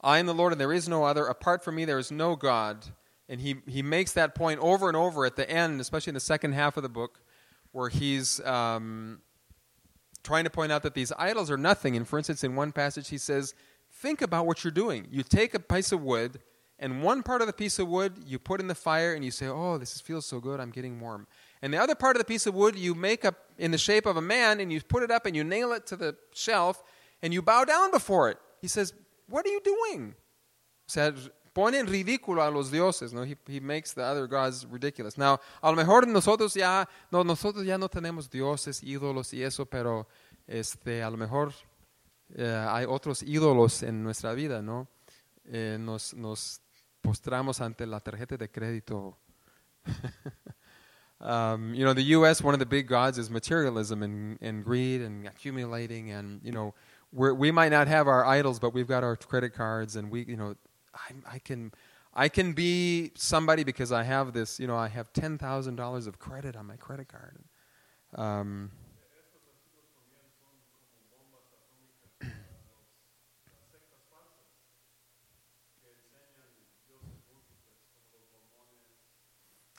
I am the Lord and there is no other. Apart from me, there is no God. And he, he makes that point over and over at the end, especially in the second half of the book, where he's um, trying to point out that these idols are nothing. And for instance, in one passage, he says, Think about what you're doing. You take a piece of wood, and one part of the piece of wood you put in the fire, and you say, Oh, this feels so good, I'm getting warm. And the other part of the piece of wood you make up in the shape of a man, and you put it up and you nail it to the shelf, and you bow down before it. He says, What are you doing? Sea, pone en ridículo a los dioses, ¿no? He, he makes the other gods ridiculous. Now, a lo mejor nosotros ya, no, nosotros ya no tenemos dioses, ídolos y eso, pero este, a lo mejor eh, hay otros ídolos en nuestra vida, ¿no? Eh, nos, nos postramos ante la tarjeta de crédito. um, you know, the U.S., one of the big gods is materialism and, and greed and accumulating, and, you know, we're, we might not have our idols, but we've got our credit cards, and we, you know, I, I can, I can be somebody because I have this, you know, I have ten thousand dollars of credit on my credit card. Um,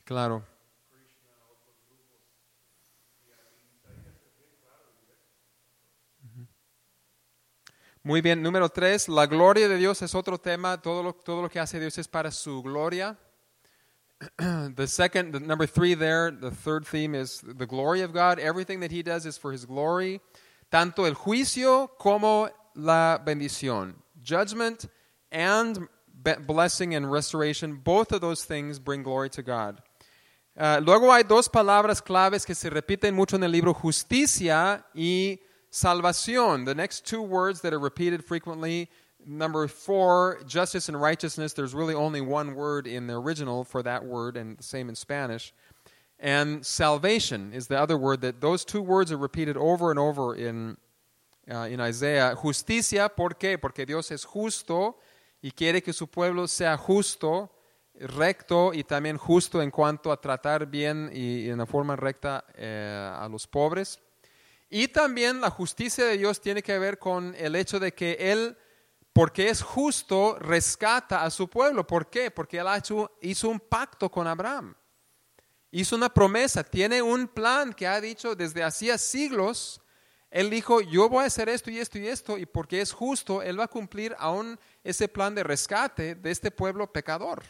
claro. Muy bien, número tres, la gloria de Dios es otro tema. Todo lo, todo lo que hace Dios es para su gloria. the second, the number three there, the third theme is the glory of God. Everything that He does is for His glory. Tanto el juicio como la bendición. Judgment and blessing and restoration, both of those things bring glory to God. Uh, luego hay dos palabras claves que se repiten mucho en el libro, justicia y salvación. The next two words that are repeated frequently, number four, justice and righteousness. There's really only one word in the original for that word, and the same in Spanish. And salvation is the other word that those two words are repeated over and over in, uh, in Isaiah. Justicia, ¿por qué? Porque Dios es justo y quiere que su pueblo sea justo, recto y también justo en cuanto a tratar bien y, en la forma recta eh, a los pobres. Y también la justicia de Dios tiene que ver con el hecho de que Él, porque es justo, rescata a su pueblo. ¿Por qué? Porque Él hizo un pacto con Abraham. Hizo una promesa, tiene un plan que ha dicho desde hacía siglos. Él dijo, yo voy a hacer esto y esto y esto, y porque es justo, Él va a cumplir aún ese plan de rescate de este pueblo pecador.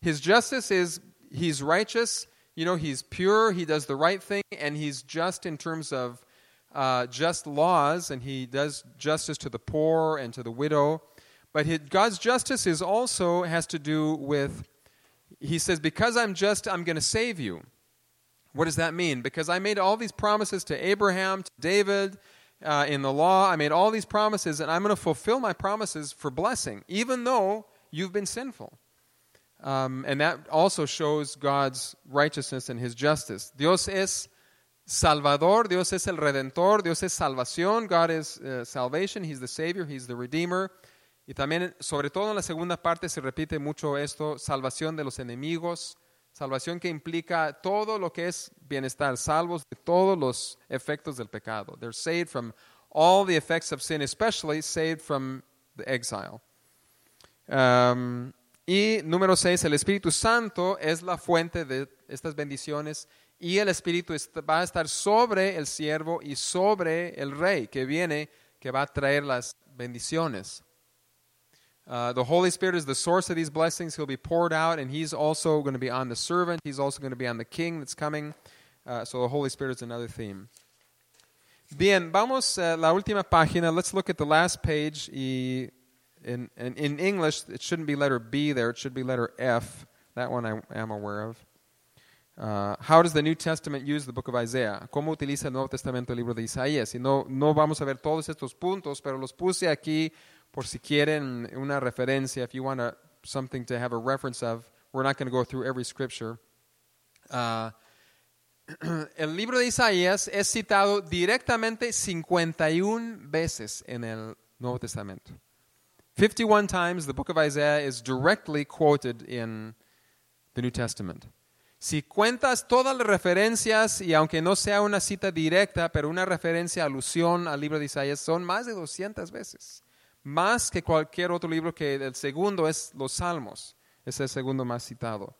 His justice is he's righteous, you know, he's pure, he does the right thing, and he's just in terms of uh, just laws, and he does justice to the poor and to the widow. But God's justice is also has to do with, he says, because I'm just, I'm going to save you. What does that mean? Because I made all these promises to Abraham, to David, uh, in the law. I made all these promises, and I'm going to fulfill my promises for blessing, even though you've been sinful. Um, and that also shows God's righteousness and his justice. Dios es Salvador, Dios es el Redentor, Dios es salvación, God is uh, salvation, He's the Savior, He's the Redeemer. Y también, sobre todo en la segunda parte, se repite mucho esto, salvación de los enemigos, salvación que implica todo lo que es bienestar, salvos de todos los efectos del pecado. They're saved from all the effects of sin, especially saved from the exile. Um, y número seis, el Espíritu Santo es la fuente de estas bendiciones y el Espíritu va a estar sobre el siervo y sobre el rey que viene, que va a traer las bendiciones. Uh, the Holy Spirit is the source of these blessings. He'll be poured out, and He's also going to be on the servant. He's also going to be on the king that's coming. Uh, so the Holy Spirit is another theme. Bien, vamos a la última página. Let's look at the last page. Y in, in, in English, it shouldn't be letter B there. It should be letter F. That one I am aware of. Uh, how does the New Testament use the book of Isaiah? ¿Cómo utiliza el Nuevo Testamento el libro de Isaías? Y no, no vamos a ver todos estos puntos, pero los puse aquí por si quieren una referencia, if you want a, something to have a reference of. We're not going to go through every scripture. Uh, el libro de Isaías es citado directamente 51 veces en el Nuevo Testamento. 51 times the book of Isaiah is directly quoted in the New Testament. Si cuentas todas las referencias, y aunque no sea una cita directa, pero una referencia, alusión al libro de Isaías, son más de 200 veces. Más que cualquier otro libro que el segundo es los Salmos. Es el segundo más citado.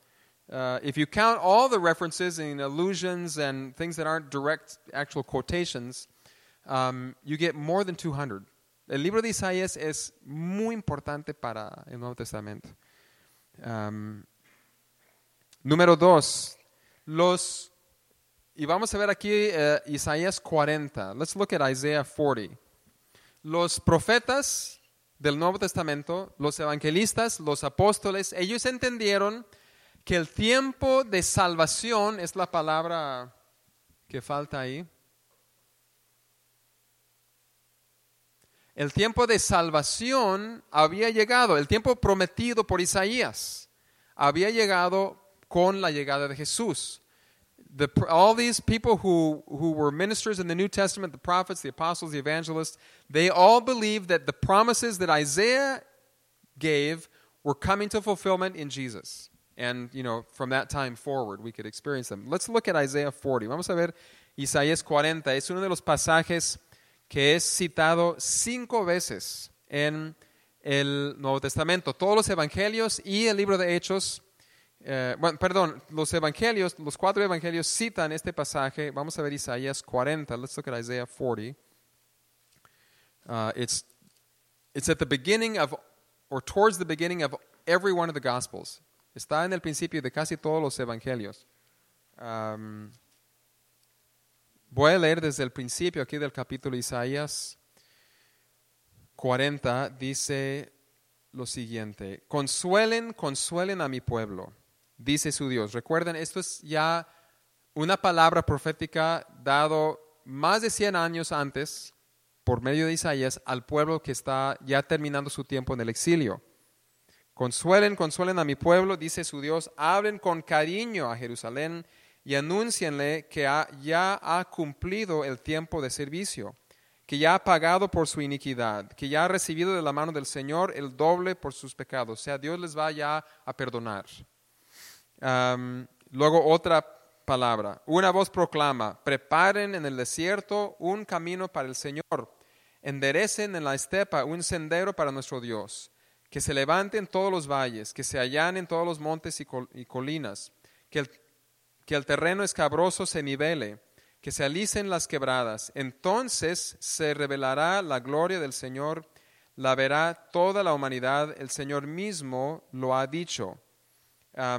Uh, if you count all the references and allusions and things that aren't direct actual quotations, um, you get more than 200. El libro de Isaías es muy importante para el Nuevo Testamento. Número dos, los, y vamos a ver aquí eh, Isaías 40. Let's look at Isaiah 40. Los profetas del Nuevo Testamento, los evangelistas, los apóstoles, ellos entendieron que el tiempo de salvación es la palabra que falta ahí. El tiempo de salvación había llegado, el tiempo prometido por Isaías había llegado con la llegada de Jesús. The, all these people who, who were ministers in the New Testament, the prophets, the apostles, the evangelists, they all believed that the promises that Isaiah gave were coming to fulfillment in Jesus. And, you know, from that time forward, we could experience them. Let's look at Isaiah 40. Vamos a ver Isaías 40. Es uno de los pasajes que es citado cinco veces en el Nuevo Testamento. Todos los evangelios y el libro de Hechos, eh, perdón, los evangelios, los cuatro evangelios citan este pasaje. Vamos a ver Isaías 40. Let's look at Isaiah 40. Uh, it's, it's at the beginning of, or towards the beginning of every one of the Gospels. Está en el principio de casi todos los evangelios. Um, voy a leer desde el principio aquí del capítulo Isaías 40. Dice lo siguiente: Consuelen, consuelen a mi pueblo, dice su Dios. Recuerden, esto es ya una palabra profética dado más de 100 años antes por medio de Isaías al pueblo que está ya terminando su tiempo en el exilio. Consuelen, consuelen a mi pueblo, dice su Dios, hablen con cariño a Jerusalén y anúncienle que ya ha cumplido el tiempo de servicio, que ya ha pagado por su iniquidad, que ya ha recibido de la mano del Señor el doble por sus pecados. O sea, Dios les va ya a perdonar. Luego otra palabra. Una voz proclama, preparen en el desierto un camino para el Señor, enderecen en la estepa un sendero para nuestro Dios, que se levanten todos los valles, que se allanen todos los montes y, y colinas, que el, que el terreno escabroso se nivele, que se alicen las quebradas. Entonces se revelará la gloria del Señor, la verá toda la humanidad, el Señor mismo lo ha dicho.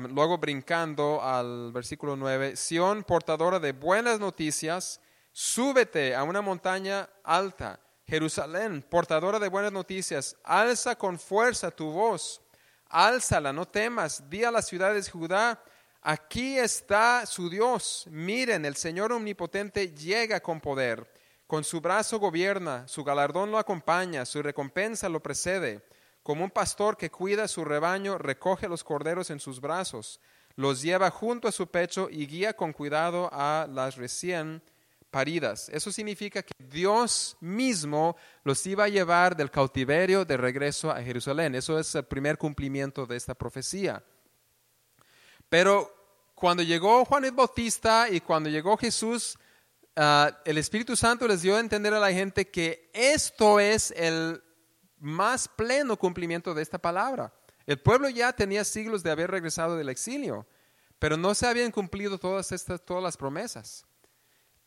Luego brincando al versículo 9, Sión, portadora de buenas noticias, súbete a una montaña alta. Jerusalén, portadora de buenas noticias, alza con fuerza tu voz, álzala, no temas, di a las ciudades de Judá, aquí está su Dios. Miren, el Señor omnipotente llega con poder, con su brazo gobierna, su galardón lo acompaña, su recompensa lo precede. Como un pastor que cuida su rebaño, recoge los corderos en sus brazos, los lleva junto a su pecho y guía con cuidado a las recién paridas. Eso significa que Dios mismo los iba a llevar del cautiverio de regreso a Jerusalén. Eso es el primer cumplimiento de esta profecía. Pero cuando llegó Juan el Bautista y cuando llegó Jesús, ah, el Espíritu Santo les dio a entender a la gente que esto es el más pleno cumplimiento de esta palabra. El pueblo ya tenía siglos de haber regresado del exilio, pero no se habían cumplido todas estas todas las promesas.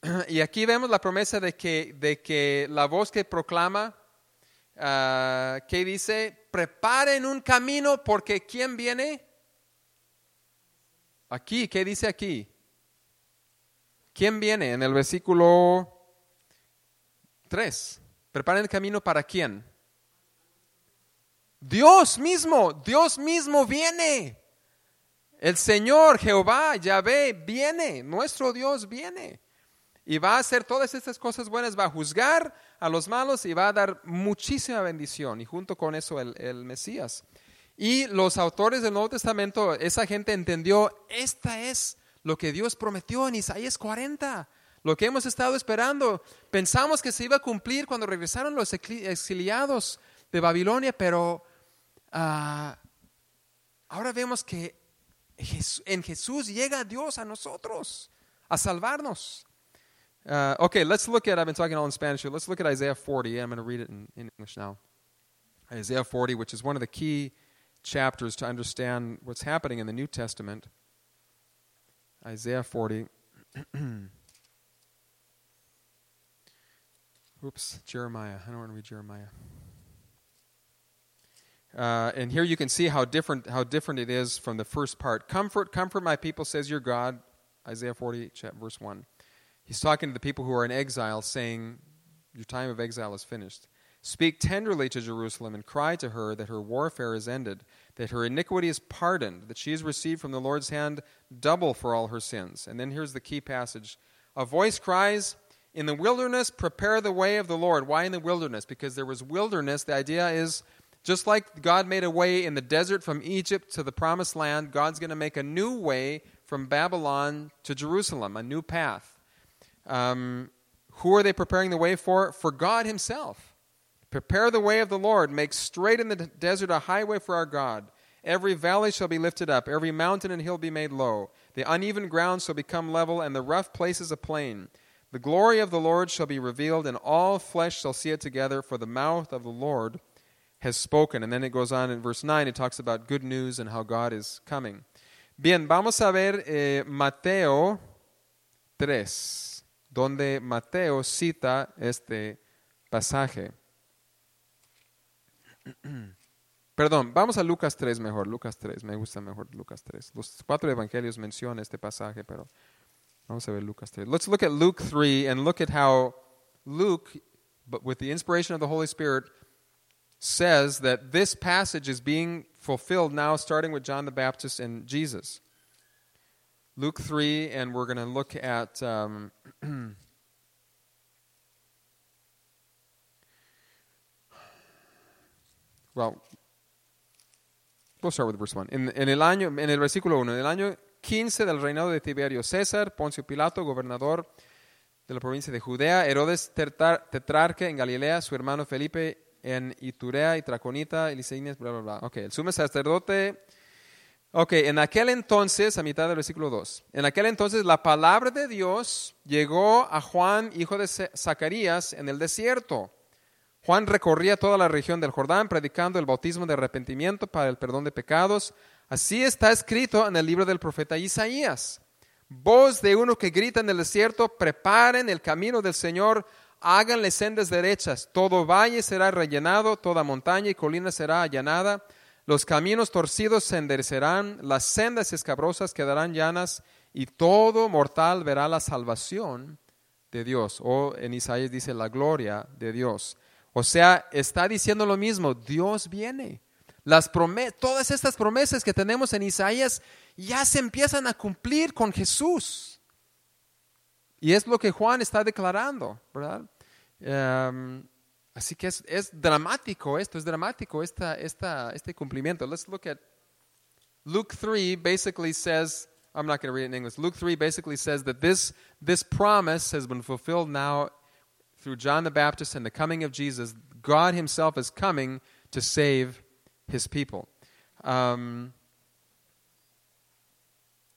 Y aquí vemos la promesa de que, de que la voz que proclama, ah, que dice, preparen un camino porque ¿quién viene? Aquí, ¿qué dice aquí? ¿Quién viene? En el versículo 3. Preparen el camino para quién? Dios mismo, Dios mismo viene. El Señor, Jehová, Yahvé, viene. Nuestro Dios viene. Y va a hacer todas estas cosas buenas, va a juzgar a los malos y va a dar muchísima bendición. Y junto con eso el, el Mesías. Y los autores del Nuevo Testamento, esa gente entendió, esta es lo que Dios prometió en Isaías 40, lo que hemos estado esperando. Pensamos que se iba a cumplir cuando regresaron los exiliados de Babilonia, pero ah, ahora vemos que en Jesús llega Dios a nosotros, a salvarnos. Uh, okay, let's look at, I've been talking all in Spanish here. Let's look at Isaiah 40. I'm going to read it in English now. Isaiah 40, which is one of the key chapters to understand what's happening in the New Testament. Isaiah 40. Oops, Jeremiah. I don't want to read Jeremiah. Uh, and here you can see how different how different it is from the first part. Comfort, comfort my people, says your God. Isaiah 40, verse 1. He's talking to the people who are in exile, saying, Your time of exile is finished. Speak tenderly to Jerusalem and cry to her that her warfare is ended, that her iniquity is pardoned, that she has received from the Lord's hand double for all her sins. And then here's the key passage A voice cries, In the wilderness, prepare the way of the Lord. Why in the wilderness? Because there was wilderness. The idea is just like God made a way in the desert from Egypt to the promised land, God's going to make a new way from Babylon to Jerusalem, a new path. Um, who are they preparing the way for? For God Himself. Prepare the way of the Lord. Make straight in the desert a highway for our God. Every valley shall be lifted up, every mountain and hill be made low. The uneven ground shall become level, and the rough places a plain. The glory of the Lord shall be revealed, and all flesh shall see it together, for the mouth of the Lord has spoken. And then it goes on in verse 9, it talks about good news and how God is coming. Bien, vamos a ver eh, Mateo 3. donde Mateo cita este pasaje. Perdón, vamos a Lucas 3 mejor, Lucas 3, me gusta mejor Lucas 3. Los cuatro evangelios mencionan este pasaje, pero vamos a ver Lucas 3. Let's look at Luke 3 and look at how Luke, but with the inspiration of the Holy Spirit, says that this passage is being fulfilled now, starting with John the Baptist and Jesus. Luke 3, and we're going to look at. Um, well, we'll start with verse 1. En, en, el año, en el versículo 1, en el año 15 del reinado de Tiberio César, Poncio Pilato, gobernador de la provincia de Judea, Herodes tetrarca en Galilea, su hermano Felipe en Iturea y Traconita, y bla, bla, bla. Ok, el sumo sacerdote Ok, en aquel entonces, a mitad del versículo 2, en aquel entonces la palabra de Dios llegó a Juan, hijo de Zacarías, en el desierto. Juan recorría toda la región del Jordán predicando el bautismo de arrepentimiento para el perdón de pecados. Así está escrito en el libro del profeta Isaías. Voz de uno que grita en el desierto, preparen el camino del Señor, háganle sendas derechas. Todo valle será rellenado, toda montaña y colina será allanada los caminos torcidos se enderecerán, las sendas escabrosas quedarán llanas y todo mortal verá la salvación de Dios. O en Isaías dice la gloria de Dios. O sea, está diciendo lo mismo, Dios viene. Las todas estas promesas que tenemos en Isaías ya se empiezan a cumplir con Jesús. Y es lo que Juan está declarando, ¿verdad? Em, así que es, es, dramático esto, es dramático esta, esta, este cumplimiento. Let's look at Luke 3 basically says, I'm not going to read it in English. Luke 3 basically says that this, this promise has been fulfilled now through John the Baptist and the coming of Jesus. God himself is coming to save his people. Um,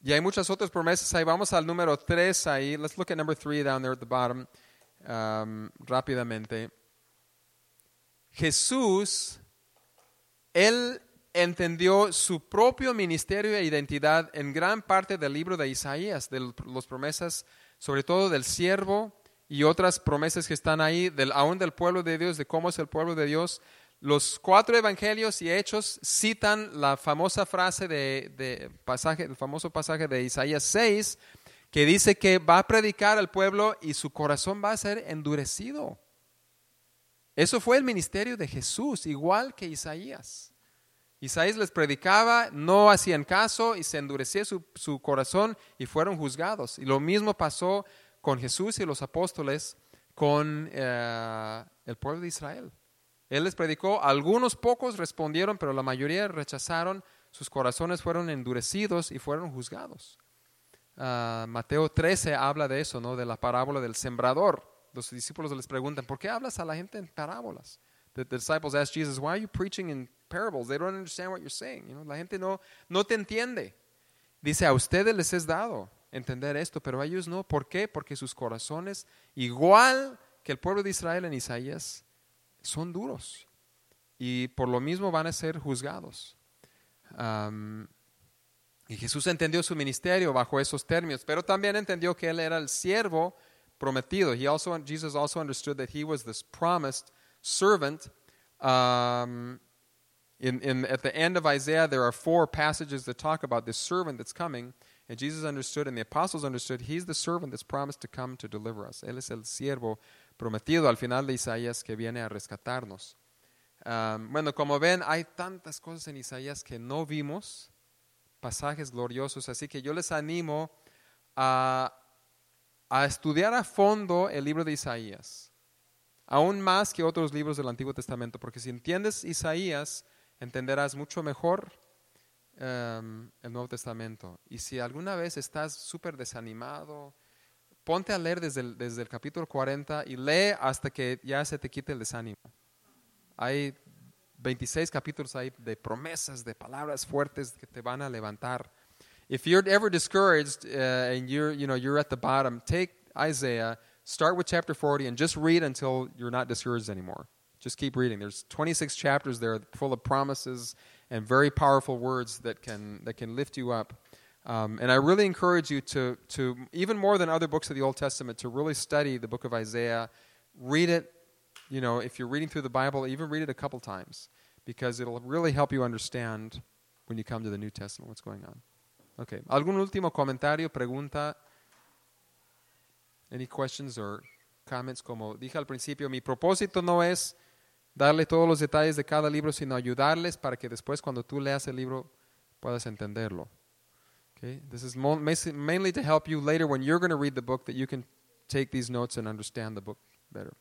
y hay muchas otras promesas ahí. Vamos al número 3 ahí. Let's look at number 3 down there at the bottom um, rápidamente. Jesús, él entendió su propio ministerio e identidad en gran parte del libro de Isaías, de las promesas, sobre todo del siervo y otras promesas que están ahí, del, aún del pueblo de Dios, de cómo es el pueblo de Dios. Los cuatro evangelios y hechos citan la famosa frase de, de pasaje, el famoso pasaje de Isaías 6, que dice que va a predicar al pueblo y su corazón va a ser endurecido. Eso fue el ministerio de Jesús, igual que Isaías. Isaías les predicaba, no hacían caso y se endurecía su, corazón y fueron juzgados. Y lo mismo pasó con Jesús y los apóstoles con eh, el pueblo de Israel. Él les predicó, algunos pocos respondieron, pero la mayoría rechazaron, sus corazones fueron endurecidos y fueron juzgados. Ah, Mateo 13 habla de eso, ¿no? de la parábola del sembrador. Los discípulos les preguntan, ¿por qué hablas a la gente en parábolas? The, disciples ask Jesus, why are you preaching in parables? They don't understand what you're saying. You la gente no, no te entiende. Dice, a ustedes les es dado entender esto, pero ellos no. ¿Por qué? Porque sus corazones, igual que el pueblo de Israel en Isaías, son duros. Y por lo mismo van a ser juzgados. Y Jesús entendió su ministerio bajo esos términos, pero también entendió que él era el siervo prometido. He also, Jesus also understood that he was this promised servant. In, at the end of Isaiah, there are four passages that talk about this servant that's coming. And Jesus understood, and the apostles understood, he's the servant that's promised to come to deliver us. Él es el siervo prometido al final de Isaías que viene a rescatarnos. Um, bueno, como ven, hay tantas cosas en Isaías que no vimos pasajes gloriosos. Así que yo les animo a, a estudiar a fondo el libro de Isaías, aún más que otros libros del Antiguo Testamento, porque si entiendes Isaías, entenderás mucho mejor um, el Nuevo Testamento. Y si alguna vez estás súper desanimado, ponte a leer desde el, desde el capítulo 40 y lee hasta que ya se te quite el desánimo. Hay 26 capítulos ahí de promesas, de palabras fuertes que te van a levantar. If you're ever discouraged uh, and you're, you know, you're at the bottom, take Isaiah, start with chapter 40 and just read until you're not discouraged anymore. Just keep reading. There's 26 chapters there full of promises and very powerful words that can, that can lift you up. Um, and I really encourage you to, to, even more than other books of the Old Testament, to really study the book of Isaiah. Read it you know, if you're reading through the Bible, even read it a couple times because it'll really help you understand when you come to the New Testament what's going on. Okay. ¿Algún último comentario, pregunta? Any questions or comments? Como dije al principio, mi propósito no es darle todos los detalles de cada libro, sino ayudarles para que después cuando tú leas el libro puedas entenderlo. Okay? This is mainly to help you later when you're going to read the book that you can take these notes and understand the book better.